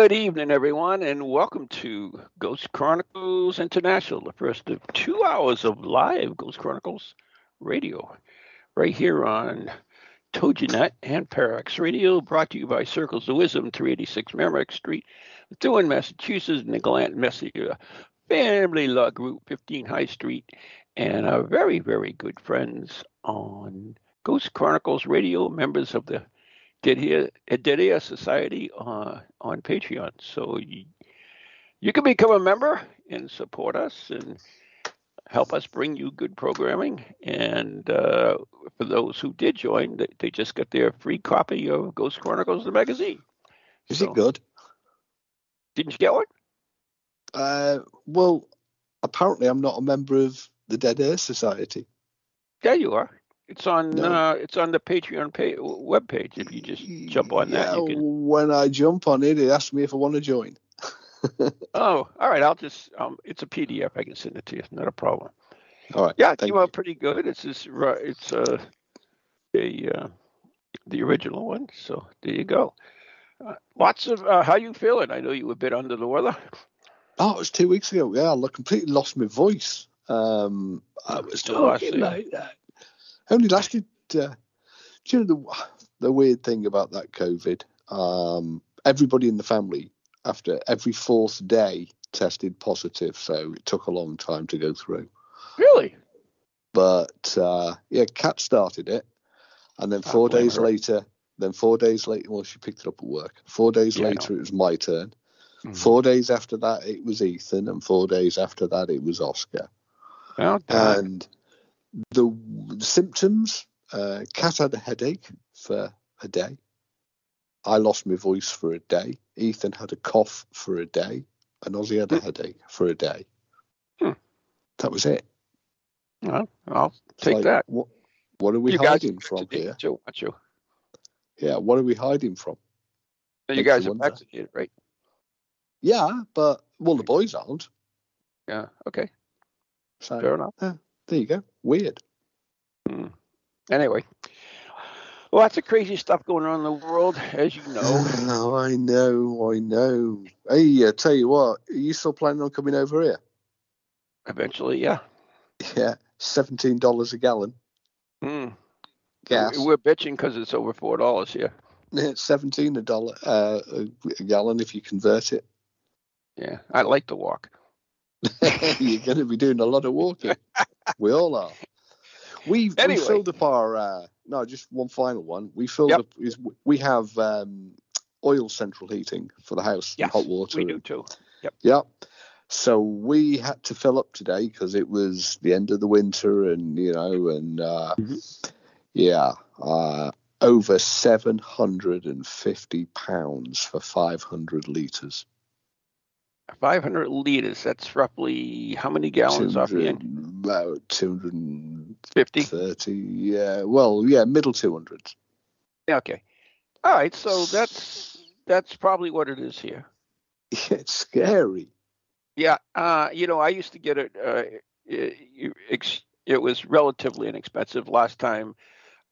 Good evening, everyone, and welcome to Ghost Chronicles International, the first of two hours of live Ghost Chronicles radio, right here on TogiNet and Parax Radio, brought to you by Circles of Wisdom, 386 Merrimack Street, Methuen, Massachusetts, Nicolant, Messier, Family Law Group, 15 High Street, and our very, very good friends on Ghost Chronicles Radio, members of the Dead Air, Dead Air Society uh, on Patreon. So you, you can become a member and support us and help us bring you good programming. And uh, for those who did join, they, they, just got their free copy of Ghost Chronicles, the magazine. Is so, it good? Didn't you get one? Uh, well, apparently I'm not a member of the Dead Air Society. Yeah, you are. It's on. No. Uh, it's on the Patreon page, web page. If you just jump on yeah, that, you can. When I jump on it, it asks me if I want to join. oh, all right. I'll just. Um, it's a PDF. I can send it to you. Not a problem. All right. Yeah, it came out pretty good. It's just. It's uh, a uh, the original one. So there you go. Uh, lots of. Uh, how you feeling? I know you were a bit under the weather. Oh, it was two weeks ago. Yeah, I completely lost my voice. Um, I was talking like that. Only lasted. Uh, do you know the the weird thing about that COVID? Um, everybody in the family, after every fourth day, tested positive, so it took a long time to go through. Really? But uh, yeah, Kat started it, and then four days her. later, then four days later, well, she picked it up at work. Four days yeah, later, it was my turn. Mm-hmm. Four days after that, it was Ethan, and four days after that, it was Oscar. Well and the, symptoms uh, Kat had a headache for a day. I lost my voice for a day. Ethan had a cough for a day. And Ozzy had a hmm. headache for a day. Hmm. That was it. Well, I'll take like, that. What, what are we you hiding from here? Joe, you. Yeah, what are we hiding from? you guys are vaccinated, right? Yeah, but well, the boys aren't. Yeah. Okay. So, Fair enough. Yeah, there you go. Weird. Hmm. Anyway, lots of crazy stuff going on in the world, as you know. Oh, I know, I know. Hey, I tell you what, are you still planning on coming over here? Eventually, yeah. Yeah, seventeen dollars a gallon. Hmm. Gas. We're bitching because it's over four dollars here. Yeah, it's seventeen a dollar uh, a gallon if you convert it. Yeah, I like to walk. You're going to be doing a lot of walking. we all are. We've anyway. we filled up our uh, no, just one final one. We filled yep. up is we have um, oil central heating for the house, yes, hot water. We do too. Yep. Yep. So we had to fill up today because it was the end of the winter, and you know, and uh, mm-hmm. yeah, uh, over seven hundred and fifty pounds for five hundred liters. 500 liters. That's roughly how many gallons off the end? About 250. 30, yeah. Well, yeah, middle 200s. Okay. All right. So that's that's probably what it is here. It's scary. Yeah. Uh, you know, I used to get it. Uh, it, it was relatively inexpensive last time.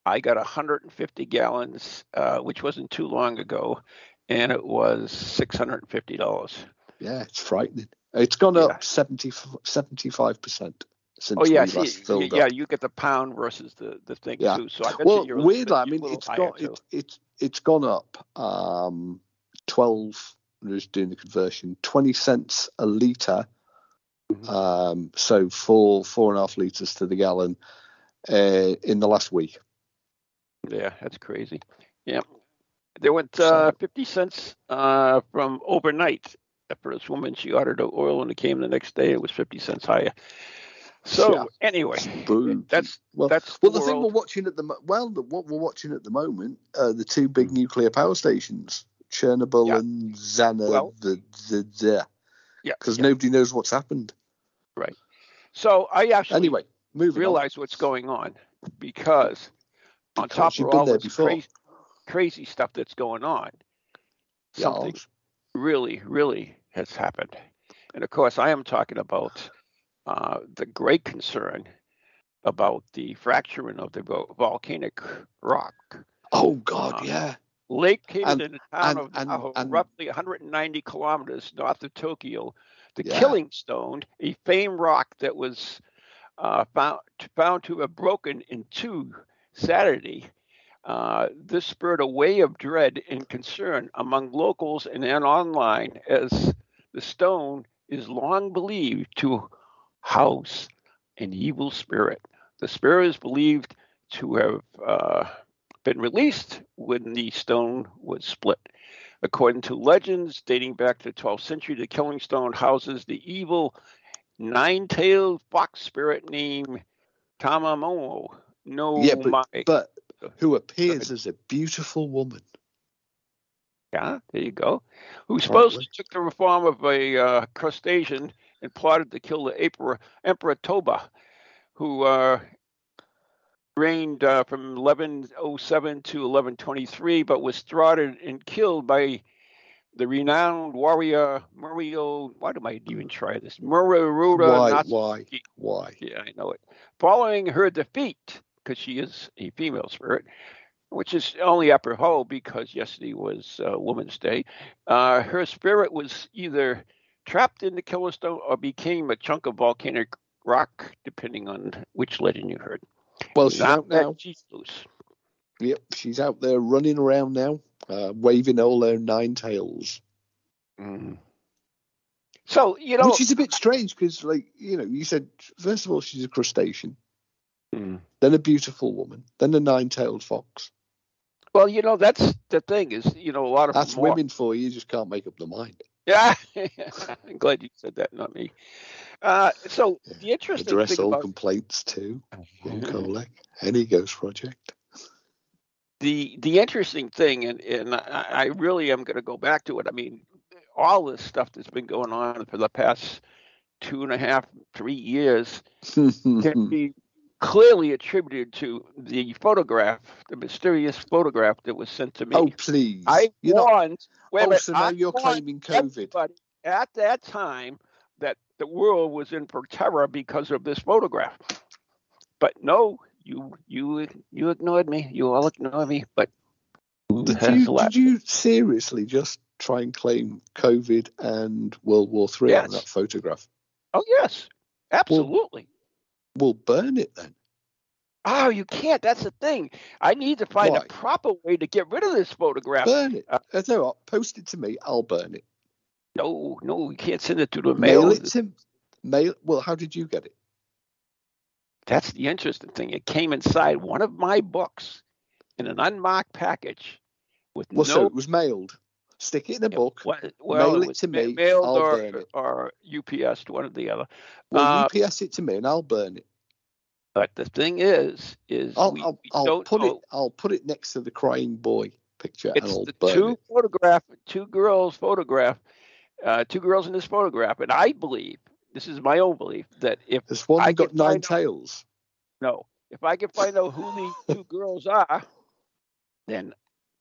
I got 150 gallons, uh, which wasn't too long ago, and it was $650 yeah, it's frightening. It's gone up 70, 75% since oh yeah, we see, yeah, up. you get the pound versus the the thing yeah. too. So I well, weirdly, I mean, it's got it, it's it's gone up um, twelve. I'm just doing the conversion. Twenty cents a liter. Mm-hmm. Um, so four four and a half liters to the gallon uh, in the last week. Yeah, that's crazy. Yeah, they went uh, fifty cents uh, from overnight for this woman. She ordered the oil and it came the next day. It was 50 cents higher. So yeah. anyway, that's well. That's well, the, thing we're watching at the well, the, what we're watching at the moment, uh, the two big mm. nuclear power stations Chernobyl yeah. and Zana, well, the, the, the, yeah, because yeah. nobody knows what's happened. Right. So I actually anyway realize on. what's going on because, because on top of all this crazy, crazy, stuff that's going on, something really, really has happened. And of course, I am talking about uh, the great concern about the fracturing of the volcanic rock. Oh God, uh, yeah. Located in the town and, of and, and, roughly 190 kilometers north of Tokyo, the yeah. Killing Stone, a famed rock that was uh, found found to have broken in two Saturday. Uh, this spurred a wave of dread and concern among locals and online as the stone is long believed to house an evil spirit. The spirit is believed to have uh, been released when the stone was split. According to legends dating back to the 12th century, the Killing Stone houses the evil nine tailed fox spirit named Tamamomo. No, yeah, but, but who appears as a beautiful woman. Yeah, there you go. Who supposedly took the form of a uh, crustacean and plotted to kill the Emperor, Emperor Toba, who uh, reigned uh, from 1107 to 1123, but was thwarted and killed by the renowned warrior Murio. Why do I even try this? Mururuda Why? Natsuki. Why? Why? Yeah, I know it. Following her defeat, because she is a female spirit, which is only apropos because yesterday was uh, Women's Day, uh, her spirit was either trapped in the killer stone or became a chunk of volcanic rock, depending on which legend you heard. Well, she's out now. She's loose. Yep, she's out there running around now, uh, waving all her nine tails. Mm. So you know, which is a bit strange because, like you know, you said first of all she's a crustacean, mm. then a beautiful woman, then a nine-tailed fox. Well, you know, that's the thing is, you know, a lot of that's women for you. You just can't make up the mind. Yeah, I'm glad you said that, not me. Uh, so the interesting address thing all about... complaints to Ron Kolek, NE ghost project. The the interesting thing, and and I, I really am going to go back to it. I mean, all this stuff that's been going on for the past two and a half, three years can be clearly attributed to the photograph, the mysterious photograph that was sent to me. Oh, please. I you're warned. Not, oh, so now you're claiming COVID. At that time, that the world was in for terror because of this photograph. But no, you you you ignored me. You all ignored me. But did you, did you seriously just try and claim COVID and World War Three yes. on that photograph? Oh yes, absolutely. We'll, we'll burn it then. Oh, you can't. That's the thing. I need to find Why? a proper way to get rid of this photograph. Burn it. Uh, I tell you what, post it to me. I'll burn it. No, no, you can't send it to the mail. Mail it to mail. Well, how did you get it? That's the interesting thing. It came inside one of my books in an unmarked package with well, no. So it was mailed. Stick it in a book. Well, well mail it, it to me. Mailed I'll or, burn it. or UPS, to one or the other. Well, uh, UPS it to me, and I'll burn it. But the thing is, is I'll, we, I'll, we I'll put know. it. I'll put it next to the crying boy picture. It's and I'll the burn two it. photograph, two girls photograph uh, two girls in this photograph, and I believe this is my own belief that if this one I got nine tails, out, no, if I can find out who the two girls are, then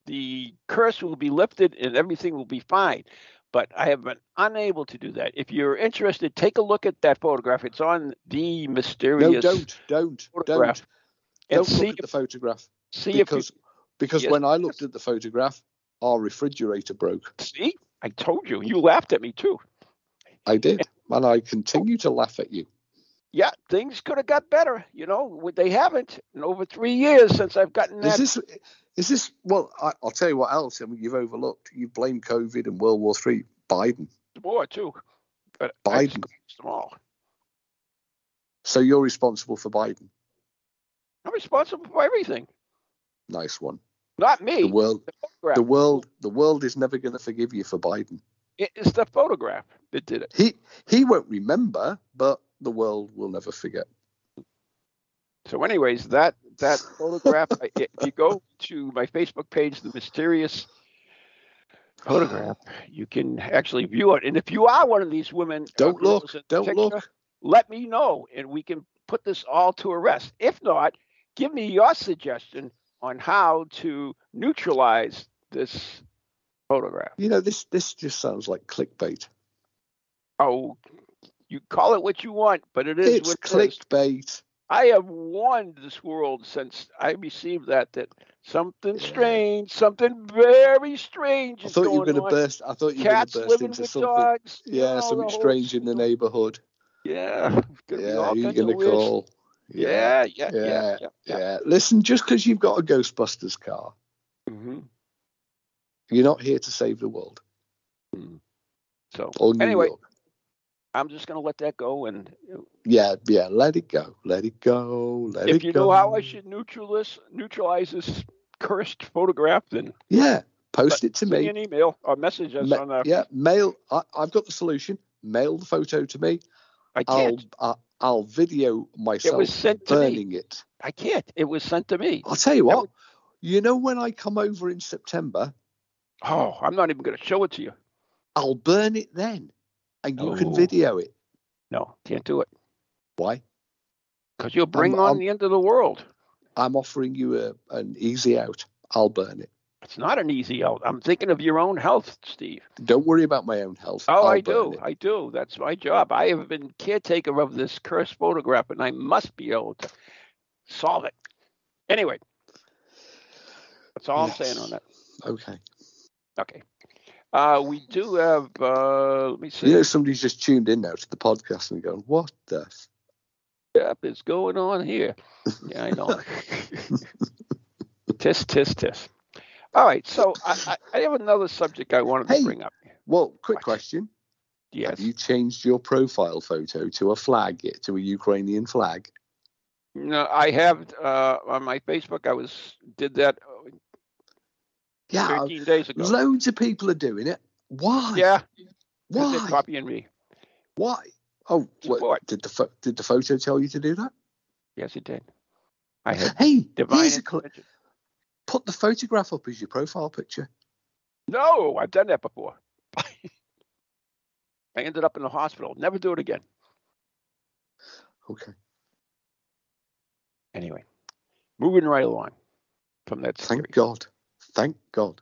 the curse will be lifted and everything will be fine. But I have been unable to do that. If you're interested, take a look at that photograph. It's on the mysterious. No, don't, don't, photograph. don't. Don't look at the photograph. See because if you, because yes, when I looked at the photograph, our refrigerator broke. See, I told you. You laughed at me too. I did, and I continue to laugh at you. Yeah, things could have got better. You know, they haven't in over three years since I've gotten that. Is this? Is this? Well, I, will tell you what else. I mean, you've overlooked. You blame COVID and World War Three. Biden. The war too, but Biden. Them all. So you're responsible for Biden. I'm responsible for everything. Nice one. Not me. The world, the, the world, the world is never going to forgive you for Biden. It's the photograph that did it. He he won't remember, but the world will never forget. So, anyways, that that photograph. if you go to my Facebook page, the mysterious photograph, you can actually view it. And if you are one of these women, uh, don't look, don't picture, look. Let me know, and we can put this all to a rest. If not, give me your suggestion on how to neutralize this photograph. You know, this this just sounds like clickbait. Oh, you call it what you want, but it is it's clickbait. I have warned this world since I received that that something yeah. strange, something very strange. I thought you were going to burst. I thought you were going to burst into something. Dogs, yeah, something strange in the neighborhood. Yeah, yeah. You're going to call. Yeah yeah, yeah, yeah, yeah, yeah. Listen, just because you've got a Ghostbusters car, mm-hmm. you're not here to save the world. Mm. So anyway, York. I'm just going to let that go and. Yeah, yeah, let it go, let it go, let if it go. If you know how I should neutralize neutralize this cursed photograph, then yeah, post it to me. an email or message us Ma- on that. Yeah, mail. I, have got the solution. Mail the photo to me. I can't. I'll, uh, I'll video myself it was sent burning to me. it. I can't. It was sent to me. I'll tell you what. Was... You know when I come over in September? Oh, I'm not even going to show it to you. I'll burn it then and you can video it. No, can't do it. Why? Because you'll bring I'm, on I'm, the end of the world. I'm offering you a, an easy out. I'll burn it. It's not an easy out. I'm thinking of your own health, Steve. Don't worry about my own health. Oh, I'll I do. It. I do. That's my job. I have been caretaker of this cursed photograph, and I must be able to solve it. Anyway, that's all yes. I'm saying on that. Okay. Okay. Uh, we do have. Uh, let me see. You know, somebody's just tuned in now to the podcast and going, "What the f- is going on here?" Yeah, I know. tisk, tisk, tisk. All right, so I, I, have another subject I wanted hey, to bring up. Well, quick question. Yes. Have you changed your profile photo to a flag, to a Ukrainian flag? No, I have uh, on my Facebook. I was did that yeah, uh, 13 days ago. Loads of people are doing it. Why? Yeah. Why? They're copying me. Why? Oh, what, did the did the photo tell you to do that? Yes, it did. I had hey, here's a cl- put the photograph up as your profile picture. No, I've done that before. I ended up in the hospital. Never do it again. Okay. Anyway, moving right along from that. Thank God. Thank God.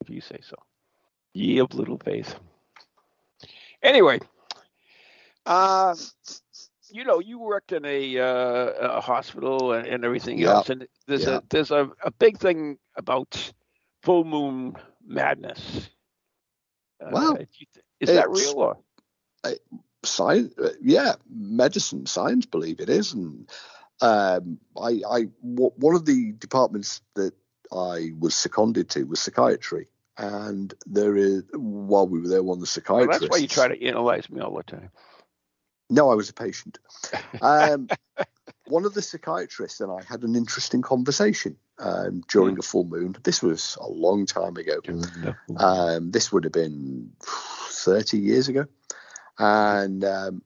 If you say so. Ye of little faith. Anyway, uh, you know, you worked in a, uh, a hospital and, and everything yeah. else, and there's yeah. a there's a, a big thing about full moon madness. Uh, well, is that real or? science, yeah, medicine, science believe it is, and um, I, I w- one of the departments that I was seconded to was psychiatry, and there is while we were there, one of the psychiatrists. Well, that's why you try to analyze me all the time. No, I was a patient. Um, one of the psychiatrists and I had an interesting conversation um, during mm. a full moon. This was a long time ago. Um, this would have been 30 years ago. And um,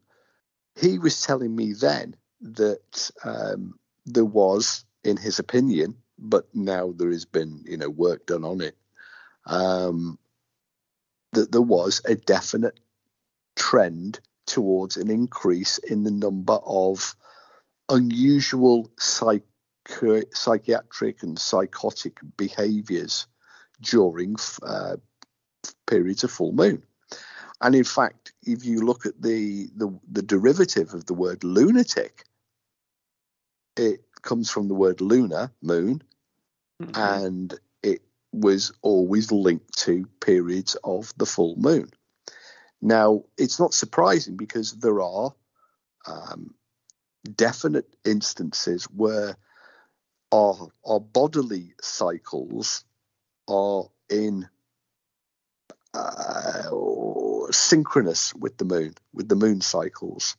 he was telling me then that um, there was, in his opinion, but now there has been you know work done on it, um, that there was a definite trend towards an increase in the number of unusual psych- psychiatric and psychotic behaviors during uh, periods of full moon. And in fact, if you look at the, the, the derivative of the word lunatic, it comes from the word lunar, moon, mm-hmm. and it was always linked to periods of the full moon. Now, it's not surprising because there are um, definite instances where our, our bodily cycles are in uh, synchronous with the moon, with the moon cycles.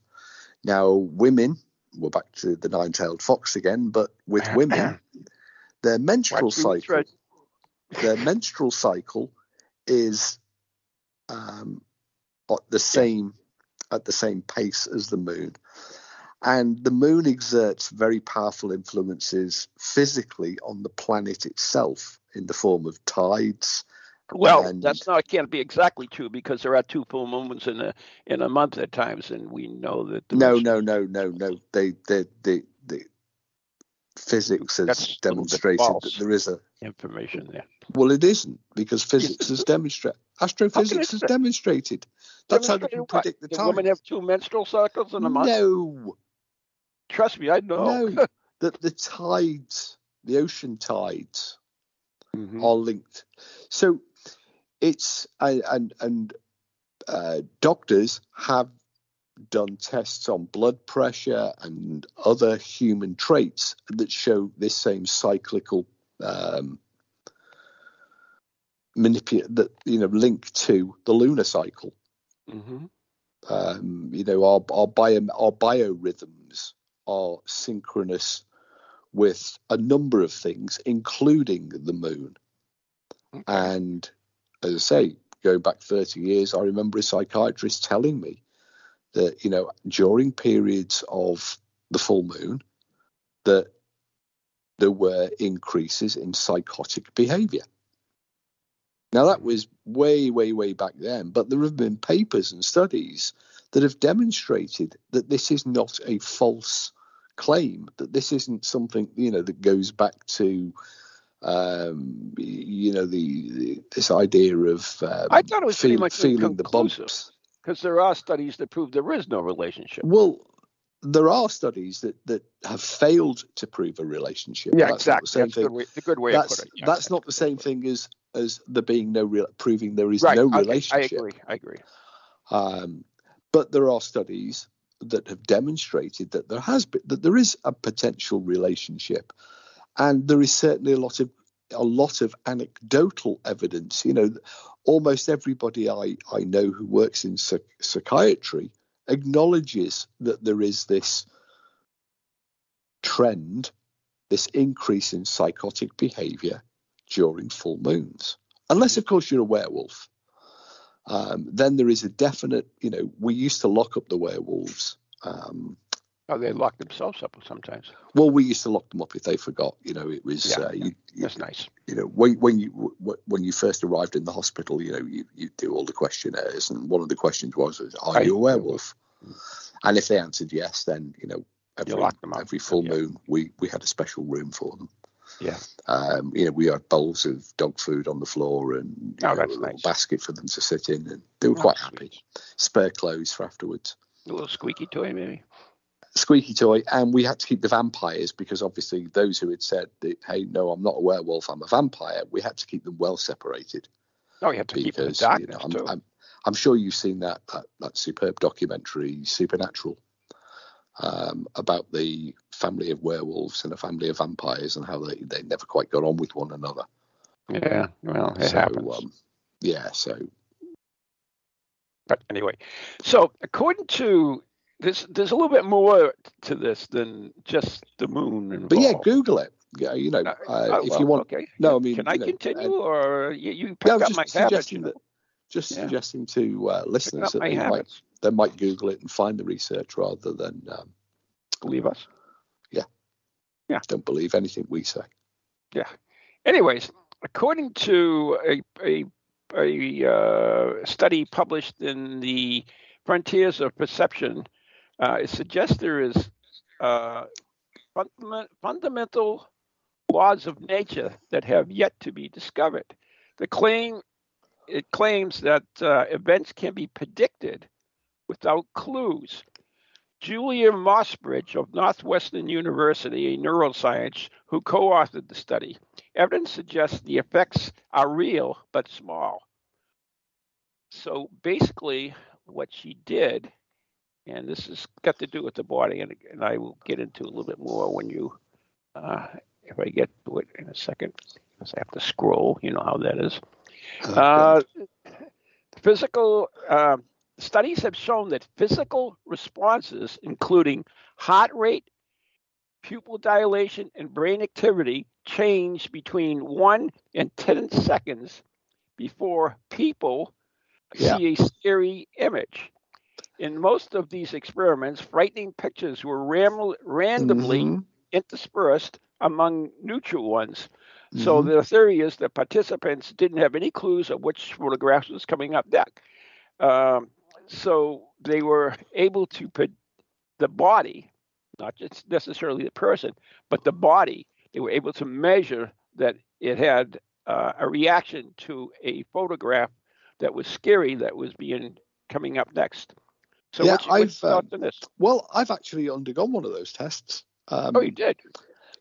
Now, women, we're back to the nine tailed fox again, but with women, their menstrual cycle, their menstrual cycle is um, at the same at the same pace as the moon. And the moon exerts very powerful influences physically on the planet itself in the form of tides. Well, and... that's not it can't be exactly true because there are two full moons in a in a month at times, and we know that. No, no, no, no, no. They, they, they, they physics has that's demonstrated that there is a information there. Well, it isn't because physics has demonstrated. Astrophysics has demonstrated. That's how they can predict the time. Women have two menstrual cycles in a month. No, Trust me, I know. No, that the tides, the ocean tides, mm-hmm. are linked. So it's and and uh, doctors have done tests on blood pressure and other human traits that show this same cyclical um, manipulate that you know link to the lunar cycle. Mm-hmm. Um, you know our our bio our biorhythms are synchronous with a number of things, including the moon. Okay. And as I say, going back 30 years, I remember a psychiatrist telling me that, you know, during periods of the full moon, that there were increases in psychotic behavior. Now, that was way, way, way back then, but there have been papers and studies that have demonstrated that this is not a false claim that this isn't something you know that goes back to um, you know the, the, this idea of um, I thought it was feel, pretty much feeling the bumps because there are studies that prove there is no relationship. Well, there are studies that, that have failed to prove a relationship. Yeah, that's exactly. That's good way, the good way that's, of putting it. Yeah, that's exactly. not the same thing as as there being no real proving there is right. no relationship. I agree. I agree. Um, but there are studies that have demonstrated that there has been, that there is a potential relationship, and there is certainly a lot of a lot of anecdotal evidence. You know, almost everybody I I know who works in psychiatry acknowledges that there is this trend, this increase in psychotic behavior during full moons. Unless, of course, you're a werewolf um, then there is a definite, you know, we used to lock up the werewolves. Um, oh, they lock themselves up sometimes. Well, we used to lock them up if they forgot. You know, it was yeah, uh, you, you, that's nice. You know, when when you when you first arrived in the hospital, you know, you you do all the questionnaires, and one of the questions was, "Are you a werewolf?" And if they answered yes, then you know, every, every full yeah. moon we we had a special room for them. Yeah. Um, you know, we had bowls of dog food on the floor and oh, know, a little nice. basket for them to sit in, and they were oh, quite happy. Spare clothes for afterwards. A little squeaky toy, maybe. Squeaky toy, and we had to keep the vampires because obviously those who had said that, "Hey, no, I'm not a werewolf, I'm a vampire," we had to keep them well separated. Oh, you had to because, keep them dark. You know, I'm, I'm, I'm, sure you've seen that, that that superb documentary, Supernatural um, about the family of werewolves and a family of vampires and how they, they never quite got on with one another. Yeah, well, it so, happens. Um, yeah, so. But anyway, so according to this, there's a little bit more to this than just the moon. Involved. But yeah, Google it. Yeah, you know, uh, uh, if well, you want. Okay. No, I mean, can I know, continue, uh, or you, you pick up my habits? You know? that, just yeah. suggesting to uh, listeners that they might, they might Google it and find the research rather than um, believe us. Yeah. Yeah. Don't believe anything we say. Yeah. Anyways, according to a a, a uh, study published in the Frontiers of Perception, uh, it suggests there is uh, fundament, fundamental laws of nature that have yet to be discovered. The claim it claims that uh, events can be predicted without clues. Julia Mossbridge of Northwestern University, a neuroscience, who co authored the study. Evidence suggests the effects are real but small. So basically, what she did, and this has got to do with the body, and, and I will get into a little bit more when you, uh, if I get to it in a second, because I have to scroll. You know how that is. Uh, physical. Uh, studies have shown that physical responses, including heart rate, pupil dilation, and brain activity, change between 1 and 10 seconds before people yeah. see a scary image. In most of these experiments, frightening pictures were ram- randomly mm-hmm. interspersed among neutral ones. Mm-hmm. So the theory is that participants didn't have any clues of which photographs was coming up next. Um, so they were able to put the body, not just necessarily the person, but the body. They were able to measure that it had uh, a reaction to a photograph that was scary that was being coming up next. So yeah, what's, what's I've um, this? well, I've actually undergone one of those tests. Um, oh, you did?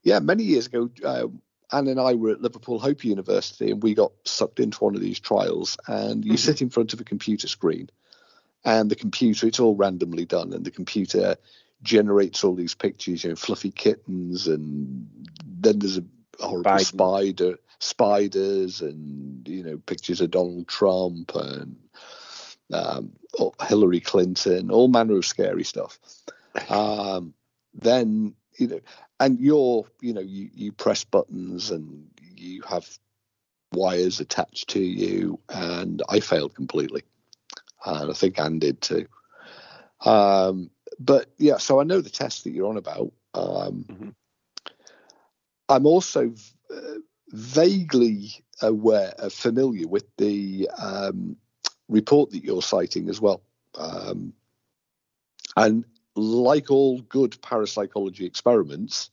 Yeah, many years ago. Uh, Anne and I were at Liverpool Hope University, and we got sucked into one of these trials. And you mm-hmm. sit in front of a computer screen, and the computer it's all randomly done, and the computer generates all these pictures, you know, fluffy kittens, and then there's a horrible Biden. spider, spiders, and you know, pictures of Donald Trump and um, Hillary Clinton, all manner of scary stuff. Um, then you know, and you're you know you you press buttons and you have wires attached to you, and I failed completely, and I think Anne did too. Um, but yeah, so I know the test that you're on about. Um, mm-hmm. I'm also uh, vaguely aware, uh, familiar with the um, report that you're citing as well. Um, and like all good parapsychology experiments,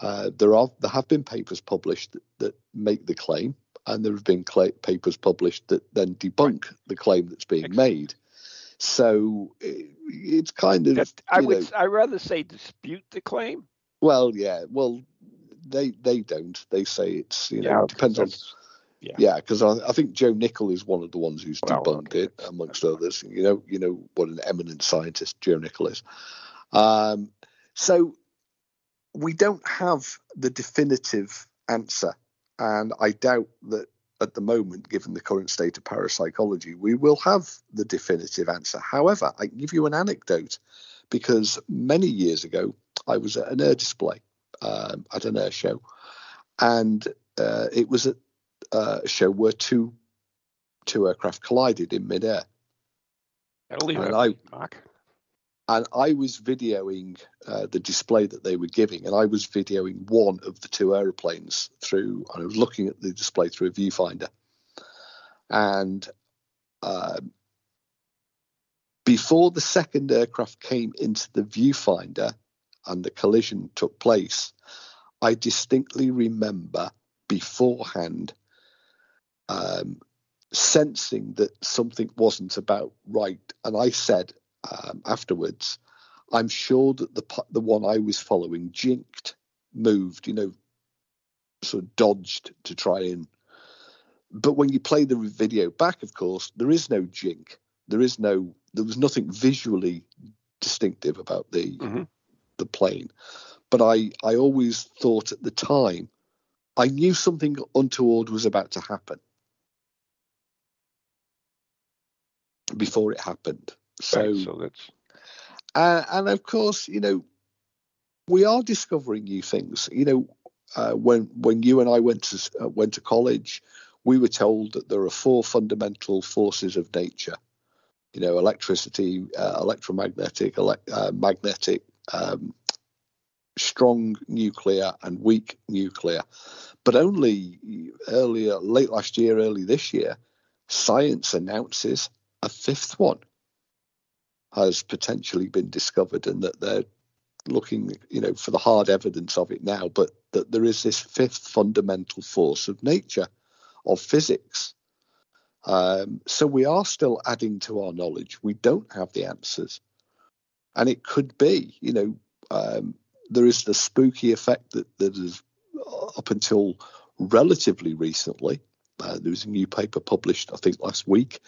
uh, there are there have been papers published that, that make the claim, and there have been cl- papers published that then debunk the claim that's being made. So it, it's kind of I would know, I rather say dispute the claim. Well, yeah, well they they don't. They say it's you know yeah, depends on yeah, because I, I, think Joe Nickell is one of the ones who's well, debunked it, amongst others. You know, you know what an eminent scientist Joe Nickell is. Um, so we don't have the definitive answer, and I doubt that at the moment, given the current state of parapsychology, we will have the definitive answer. However, I can give you an anecdote because many years ago I was at an air display um, at an air show, and uh, it was at uh, show where two two aircraft collided in midair. That'll leave and I, Mark. And I was videoing uh, the display that they were giving, and I was videoing one of the two aeroplanes through. And I was looking at the display through a viewfinder, and um, before the second aircraft came into the viewfinder and the collision took place, I distinctly remember beforehand um, sensing that something wasn't about right. And I said um, afterwards, I'm sure that the the one I was following jinked, moved, you know, sort of dodged to try and. But when you play the video back, of course, there is no jink. There is no. There was nothing visually distinctive about the mm-hmm. the plane. But I I always thought at the time, I knew something untoward was about to happen. Before it happened. So, right, so that's uh, and of course, you know, we are discovering new things. You know, uh, when when you and I went to uh, went to college, we were told that there are four fundamental forces of nature. You know, electricity, uh, electromagnetic, ele- uh, magnetic, um, strong nuclear, and weak nuclear. But only earlier, late last year, early this year, science announces a fifth one has potentially been discovered and that they're looking you know for the hard evidence of it now but that there is this fifth fundamental force of nature of physics. Um, so we are still adding to our knowledge. We don't have the answers. And it could be you know um, there is the spooky effect that that is up until relatively recently uh, there was a new paper published i think last week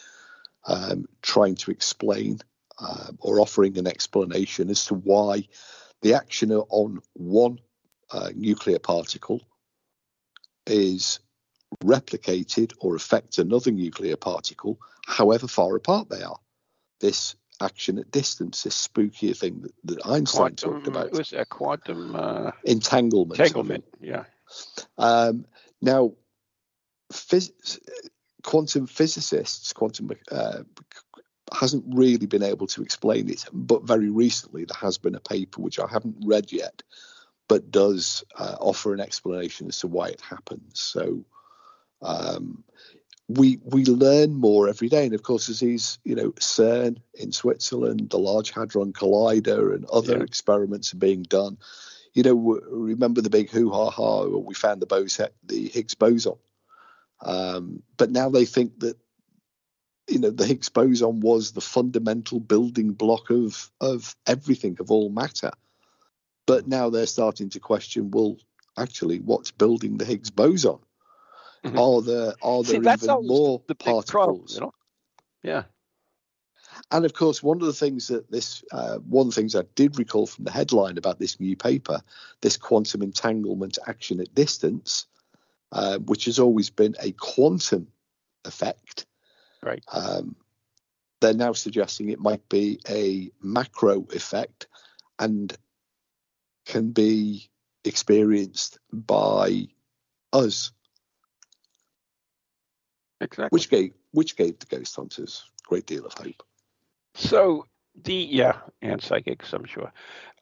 um, trying to explain uh, or offering an explanation as to why the action on one uh, nuclear particle is replicated or affects another nuclear particle, however far apart they are. This action at distance, this spookier thing that, that Einstein quantum, talked about. It was a quantum uh, entanglement. Entanglement, yeah. Um, now, phys- quantum physicists, quantum uh, hasn't really been able to explain it. But very recently, there has been a paper which I haven't read yet, but does uh, offer an explanation as to why it happens. So um, we we learn more every day, and of course, as these you know CERN in Switzerland, the Large Hadron Collider, and other yeah. experiments are being done. You know, remember the big hoo ha ha? We found the boson, the Higgs boson, um, but now they think that you know the Higgs boson was the fundamental building block of of everything of all matter. But now they're starting to question, well, actually, what's building the Higgs boson? Mm-hmm. Are there are there See, even more the particles? Problem, you know? Yeah. And of course, one of the things that this, uh, one of the things I did recall from the headline about this new paper, this quantum entanglement action at distance, uh, which has always been a quantum effect. Right. Um, they're now suggesting it might be a macro effect and can be experienced by us Exactly. Which gave which gave the ghost hunters a great deal of hope. So the yeah, and psychics, I'm sure.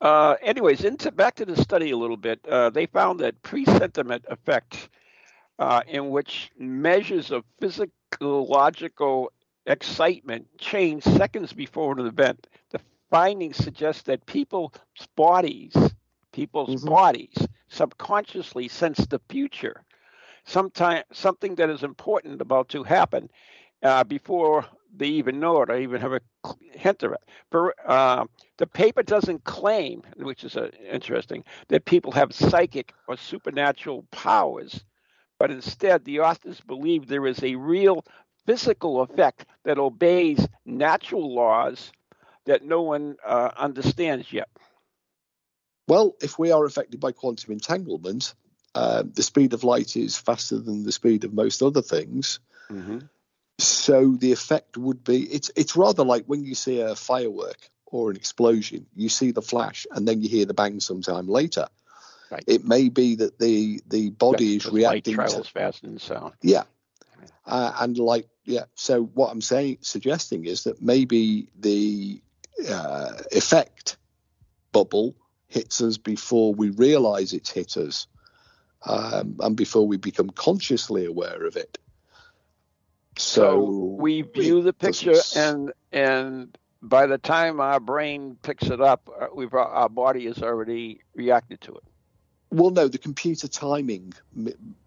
Uh, anyways, into back to the study a little bit. Uh, they found that presentiment effect, uh, in which measures of physiological excitement change seconds before an event. The findings suggest that people's bodies, people's mm-hmm. bodies, subconsciously sense the future sometime something that is important about to happen uh, before they even know it or even have a hint of it. For, uh, the paper doesn't claim, which is uh, interesting, that people have psychic or supernatural powers, but instead the authors believe there is a real physical effect that obeys natural laws that no one uh, understands yet. Well, if we are affected by quantum entanglement, uh, the speed of light is faster than the speed of most other things. Mm-hmm. So the effect would be it's it's rather like when you see a firework or an explosion, you see the flash and then you hear the bang sometime later. Right. It may be that the the body is reacting. Light travels faster than sound. Yeah, uh, and like yeah. So what I'm saying, suggesting is that maybe the uh, effect bubble hits us before we realise it's hit us um, and before we become consciously aware of it. So, so we view the picture, and and by the time our brain picks it up, uh, we've our body has already reacted to it. Well, no, the computer timing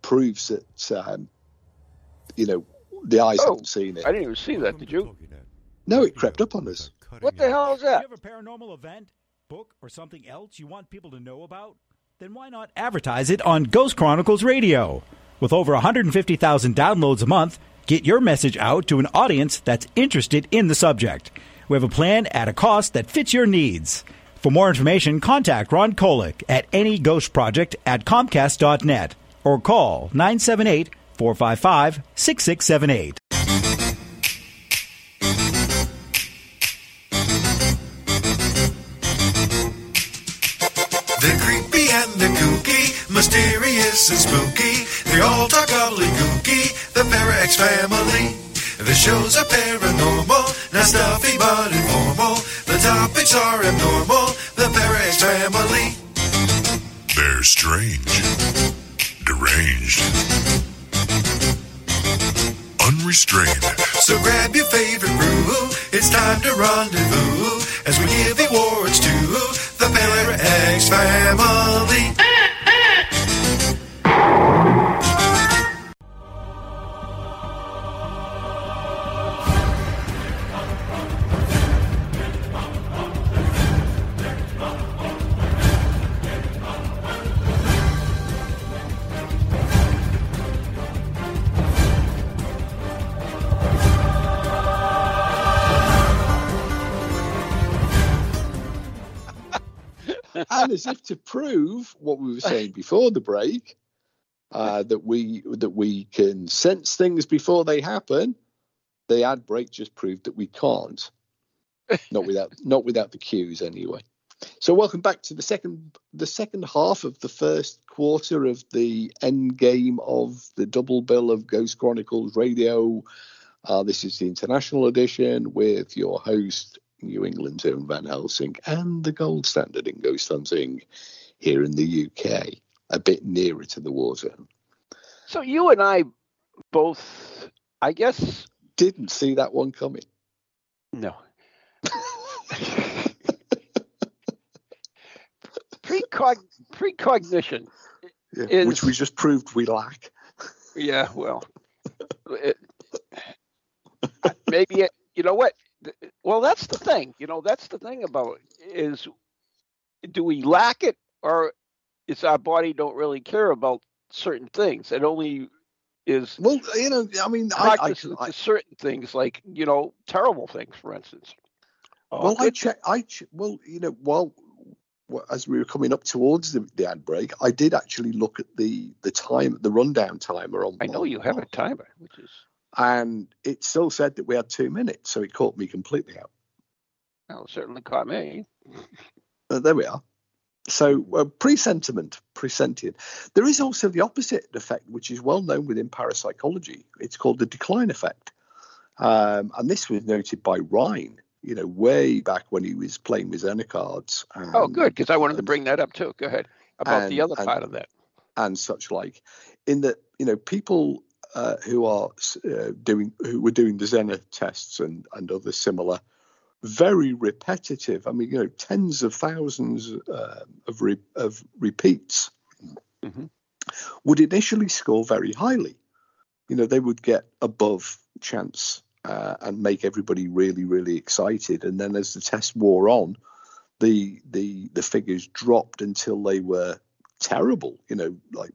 proves that um, you know the eyes oh, haven't seen it. I didn't even see that. Did you? No, it crept up on us. What the hell is that? Do you have a paranormal event, book, or something else you want people to know about? Then why not advertise it on Ghost Chronicles Radio? With over 150,000 downloads a month, get your message out to an audience that's interested in the subject. We have a plan at a cost that fits your needs. For more information, contact Ron Kolek at NE ghost project at Comcast.net or call 978 455 6678. and they're kooky, mysterious and spooky. They all talk gobbledygooky, the Parax family. The shows are paranormal, not stuffy but informal. The topics are abnormal, the Parax family. They're strange, deranged, unrestrained. So grab your favorite brew, it's time to rendezvous as we give awards to the Parax family. As if to prove what we were saying before the break, uh, that we that we can sense things before they happen, the ad break just proved that we can't. not without not without the cues anyway. So welcome back to the second the second half of the first quarter of the end game of the double bill of Ghost Chronicles Radio Uh, this is the international edition with your host, New England's own Van Helsing, and the gold standard in ghost hunting here in the UK, a bit nearer to the war zone. So you and I both, I guess, didn't see that one coming. No. Precog- precognition, Yeah, Is- which we just proved we lack. yeah, well, it, maybe it, you know what? Well, that's the thing. You know, that's the thing about it, is do we lack it or is our body don't really care about certain things? It only is Well, you know, I mean, I, I, I certain things, like you know, terrible things, for instance. Oh, well, I good- check. I well, you know, while well, as we were coming up towards the, the ad break, I did actually look at the the time, the rundown timer on. I know you have a timer, which is and it still said that we had two minutes, so it caught me completely out. well, certainly caught me. Uh, there we are. So, uh, presentiment, presentient. There is also the opposite effect, which is well known within parapsychology. It's called the decline effect. Um, and this was noted by Rhine, you know, way back when he was playing with Zener cards. And, Oh, good, because I wanted to bring that up too. Go ahead about the other and- part of that. and such like, in that, you know, people uh, who are uh, doing, who were doing the Zener tests and, and other similar, very repetitive. I mean, you know, tens of thousands uh, of re- of repeats Mhm. would initially score very highly. You know, they would get above chance uh, and make everybody really, really excited. And then as the test wore on, the the the figures dropped until they were terrible. You know, like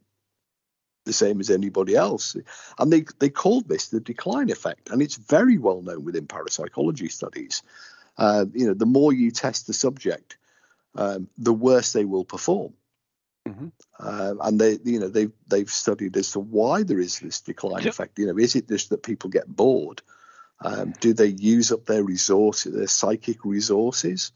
the same as anybody else. And they they called this the decline effect, and it's very well known within parapsychology studies. Uh, you know, the more you test the subject, um, the worse they will perform. Mhm. Um, and they, you know, they've they've studied as to why there is this decline So- effect. You know, is it just that people get bored? Um, do they use up their resources, their psychic resources?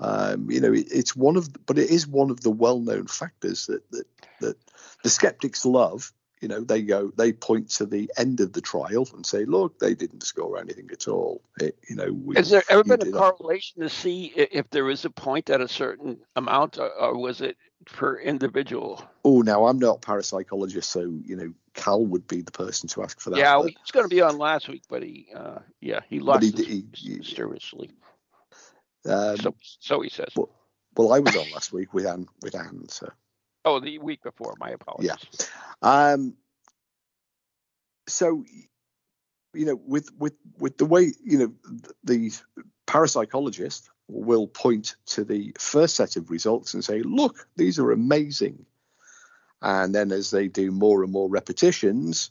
Um, you know, it, it's one of, but it is one of the well-known factors that that that the skeptics love. You know, they go, they point to the end of the trial and say, "Look, they didn't score anything at all." It, you know, we, Has there ever been a correlation to see if there is a point at a certain amount, or, or was it per individual? Oh, now I'm not a parapsychologist, so you know, Cal would be the person to ask for that. yeah, but- he was going to be on last week, but he, uh, yeah, he lost he he- he- mysteriously. Um, so, so he says. well- well, I was on last week with Anne, with Anne, so. Oh, the week before. My apologies. Yeah. Um, so, you know, with with with the way you know the parapsychologist will point to the first set of results and say, "Look, these are amazing," and then as they do more and more repetitions.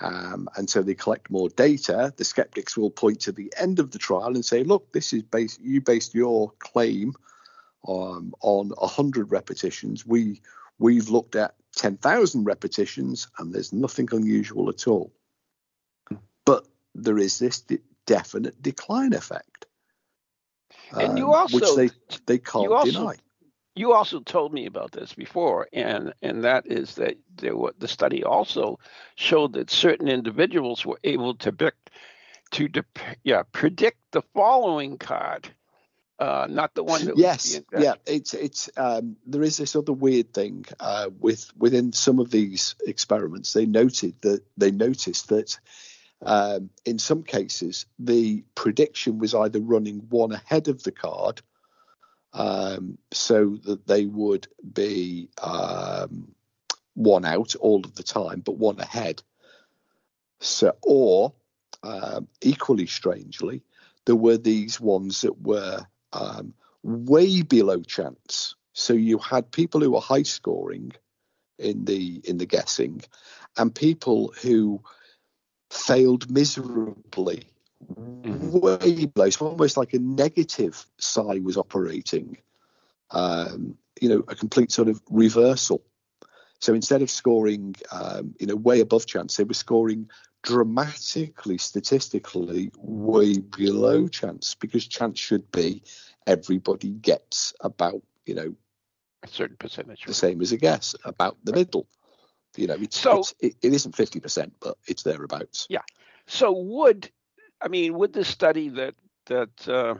Um, and so they collect more data. The skeptics will point to the end of the trial and say, "Look, this is based. You based your claim um, on hundred repetitions. We we've looked at 10,000 repetitions and there's nothing unusual at all. But there is this de- definite decline effect. And you um, also- which they they can't you also- deny. You also told me about this before, and and that is that there were, the study also showed that certain individuals were able to predict to dep- yeah predict the following card, uh, not the one that Yes, yeah, it's it's um, there is this other weird thing uh, with within some of these experiments. They noted that they noticed that um, in some cases the prediction was either running one ahead of the card, um, so that they would be um, one out all of the time, but one ahead. So, or um, equally strangely, there were these ones that were um, way below chance. So you had people who were high scoring in the in the guessing, and people who failed miserably, way below. Almost like a negative psi was operating. Um, you know, a complete sort of reversal. So instead of scoring, um, you know, way above chance, they were scoring dramatically, statistically, way below chance because chance should be everybody gets about, you know, a certain percentage. the same as a guess, about the middle. You know, it's, So- it's, it, it isn't 50%, but it's thereabouts. Yeah. So would I mean, with the study that that uh,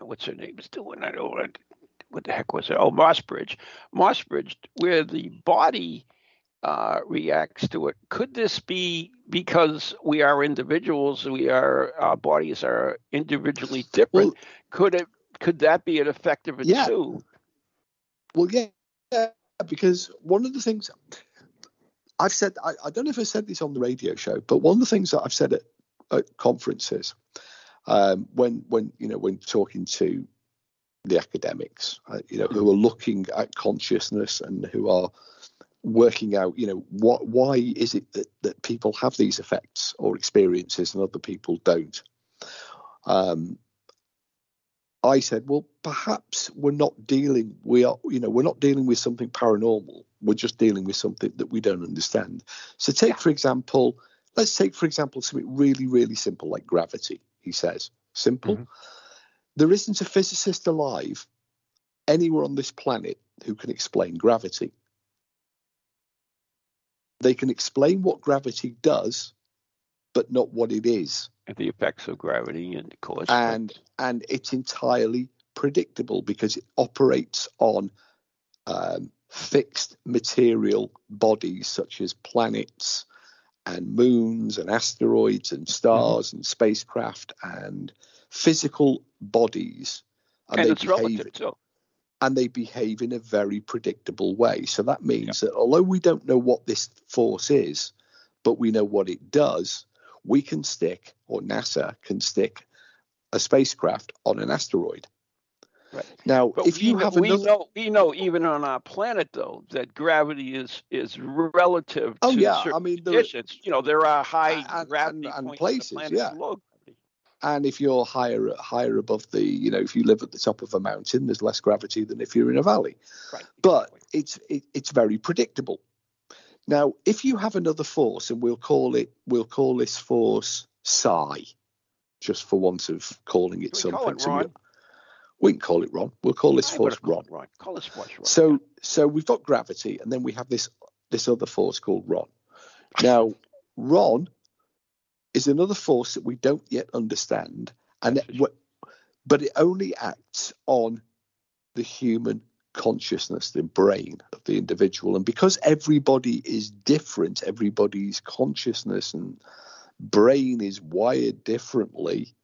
what's her name is doing, I don't know what, the heck was it? Oh, Mossbridge, Mossbridge, where the body uh, reacts to it. Could this be because we are individuals? We are our bodies are individually different. Well, could it? Could that be an effect of it yeah. too? Well, yeah, yeah, because one of the things I've said, I, I, don't know if I said this on the radio show, but one of the things that I've said at, at conferences um, when when you know when talking to the academics, uh, you know, who are looking at consciousness and who are working out, you know, what why is it that, that people have these effects or experiences and other people don't. Um, I said, well, perhaps we're not dealing. We are, you know, we're not dealing with something paranormal. We're just dealing with something that we don't understand. So, take for example, let's take for example something really, really simple like gravity. He says, simple. Mm-hmm. There isn't a physicist alive anywhere on this planet who can explain gravity. They can explain what gravity does, but not what it is. And the effects of gravity and the cause. And and it's entirely predictable because it operates on um, fixed material bodies such as planets and moons and asteroids and stars mm-hmm. and spacecraft and physical bodies. And, and it's behave, relative. And they behave in a very predictable way. So that means yeah. that although we don't know what this force is, but we know what it does, we can stick, or NASA can stick, a spacecraft on an asteroid. Right. Now, but if you know, have we another... know we know even on our planet though that gravity is is relative oh, to yeah. certain I mean, conditions. You know, there are high and, gravity and, and places, yeah. And if you're higher higher above the, you know, if you live at the top of a mountain, there's less gravity than if you're in a valley. Right. But it's it, it's very predictable. Now, if you have another force, and we'll call it we'll call this force psi, just for want of calling it something. Call it? We can call it Ron. We'll call this force Ron. Right. Call this force Ron. So so we've got gravity, and then we have this this other force called Ron. Now, Ron is another force that we don't yet understand, and it, but it only acts on the human consciousness, the brain of the individual, and because everybody is different, everybody's consciousness and brain is wired differently,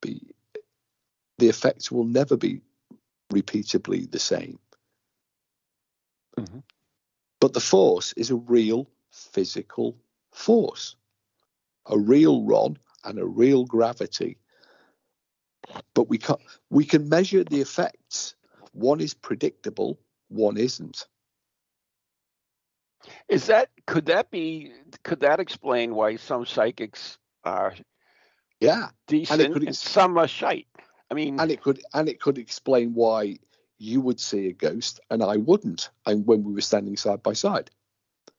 be, the effects will never be repeatably the same. Mm-hmm. But the force is a real physical force, a real Ron and a real gravity. But we can we can measure the effects. One is predictable, one isn't. Is that could that be could that explain why some psychics are yeah decent and, could, and some are shite? I mean, and it could and it could explain why you would see a ghost and I wouldn't, and when we were standing side by side,